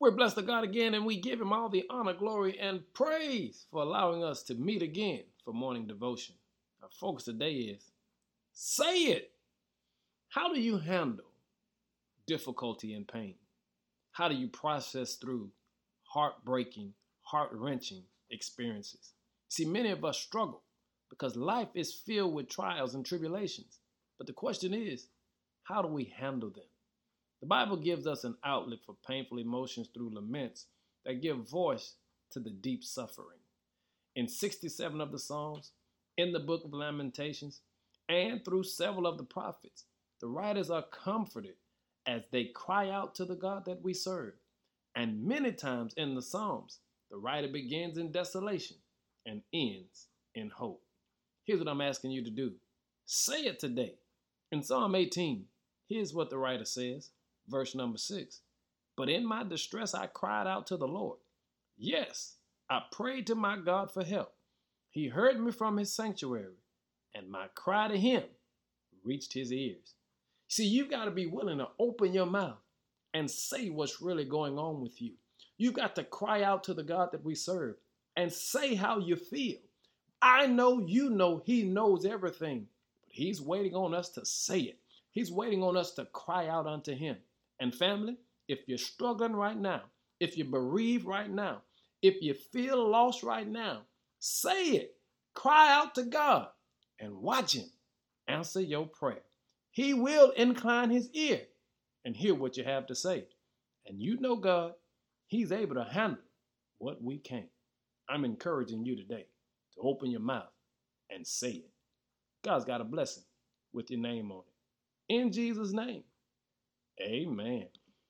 We're blessed to God again, and we give Him all the honor, glory, and praise for allowing us to meet again for morning devotion. Our focus today is say it. How do you handle difficulty and pain? How do you process through heartbreaking, heart wrenching experiences? See, many of us struggle because life is filled with trials and tribulations. But the question is, how do we handle them? The Bible gives us an outlet for painful emotions through laments that give voice to the deep suffering. In 67 of the Psalms, in the book of Lamentations, and through several of the prophets, the writers are comforted as they cry out to the God that we serve. And many times in the Psalms, the writer begins in desolation and ends in hope. Here's what I'm asking you to do say it today. In Psalm 18, here's what the writer says verse number six. But in my distress, I cried out to the Lord. Yes, I prayed to my God for help. He heard me from his sanctuary, and my cry to him reached his ears. See, you've got to be willing to open your mouth and say what's really going on with you. You've got to cry out to the God that we serve and say how you feel. I know you know He knows everything, but He's waiting on us to say it. He's waiting on us to cry out unto Him. And family, if you're struggling right now, if you're bereaved right now, if you feel lost right now, say it. Cry out to God and watch Him answer your prayer. He will incline His ear and hear what you have to say. And you know God, He's able to handle what we can't. I'm encouraging you today to open your mouth and say it. God's got a blessing with your name on it. In Jesus' name. Amen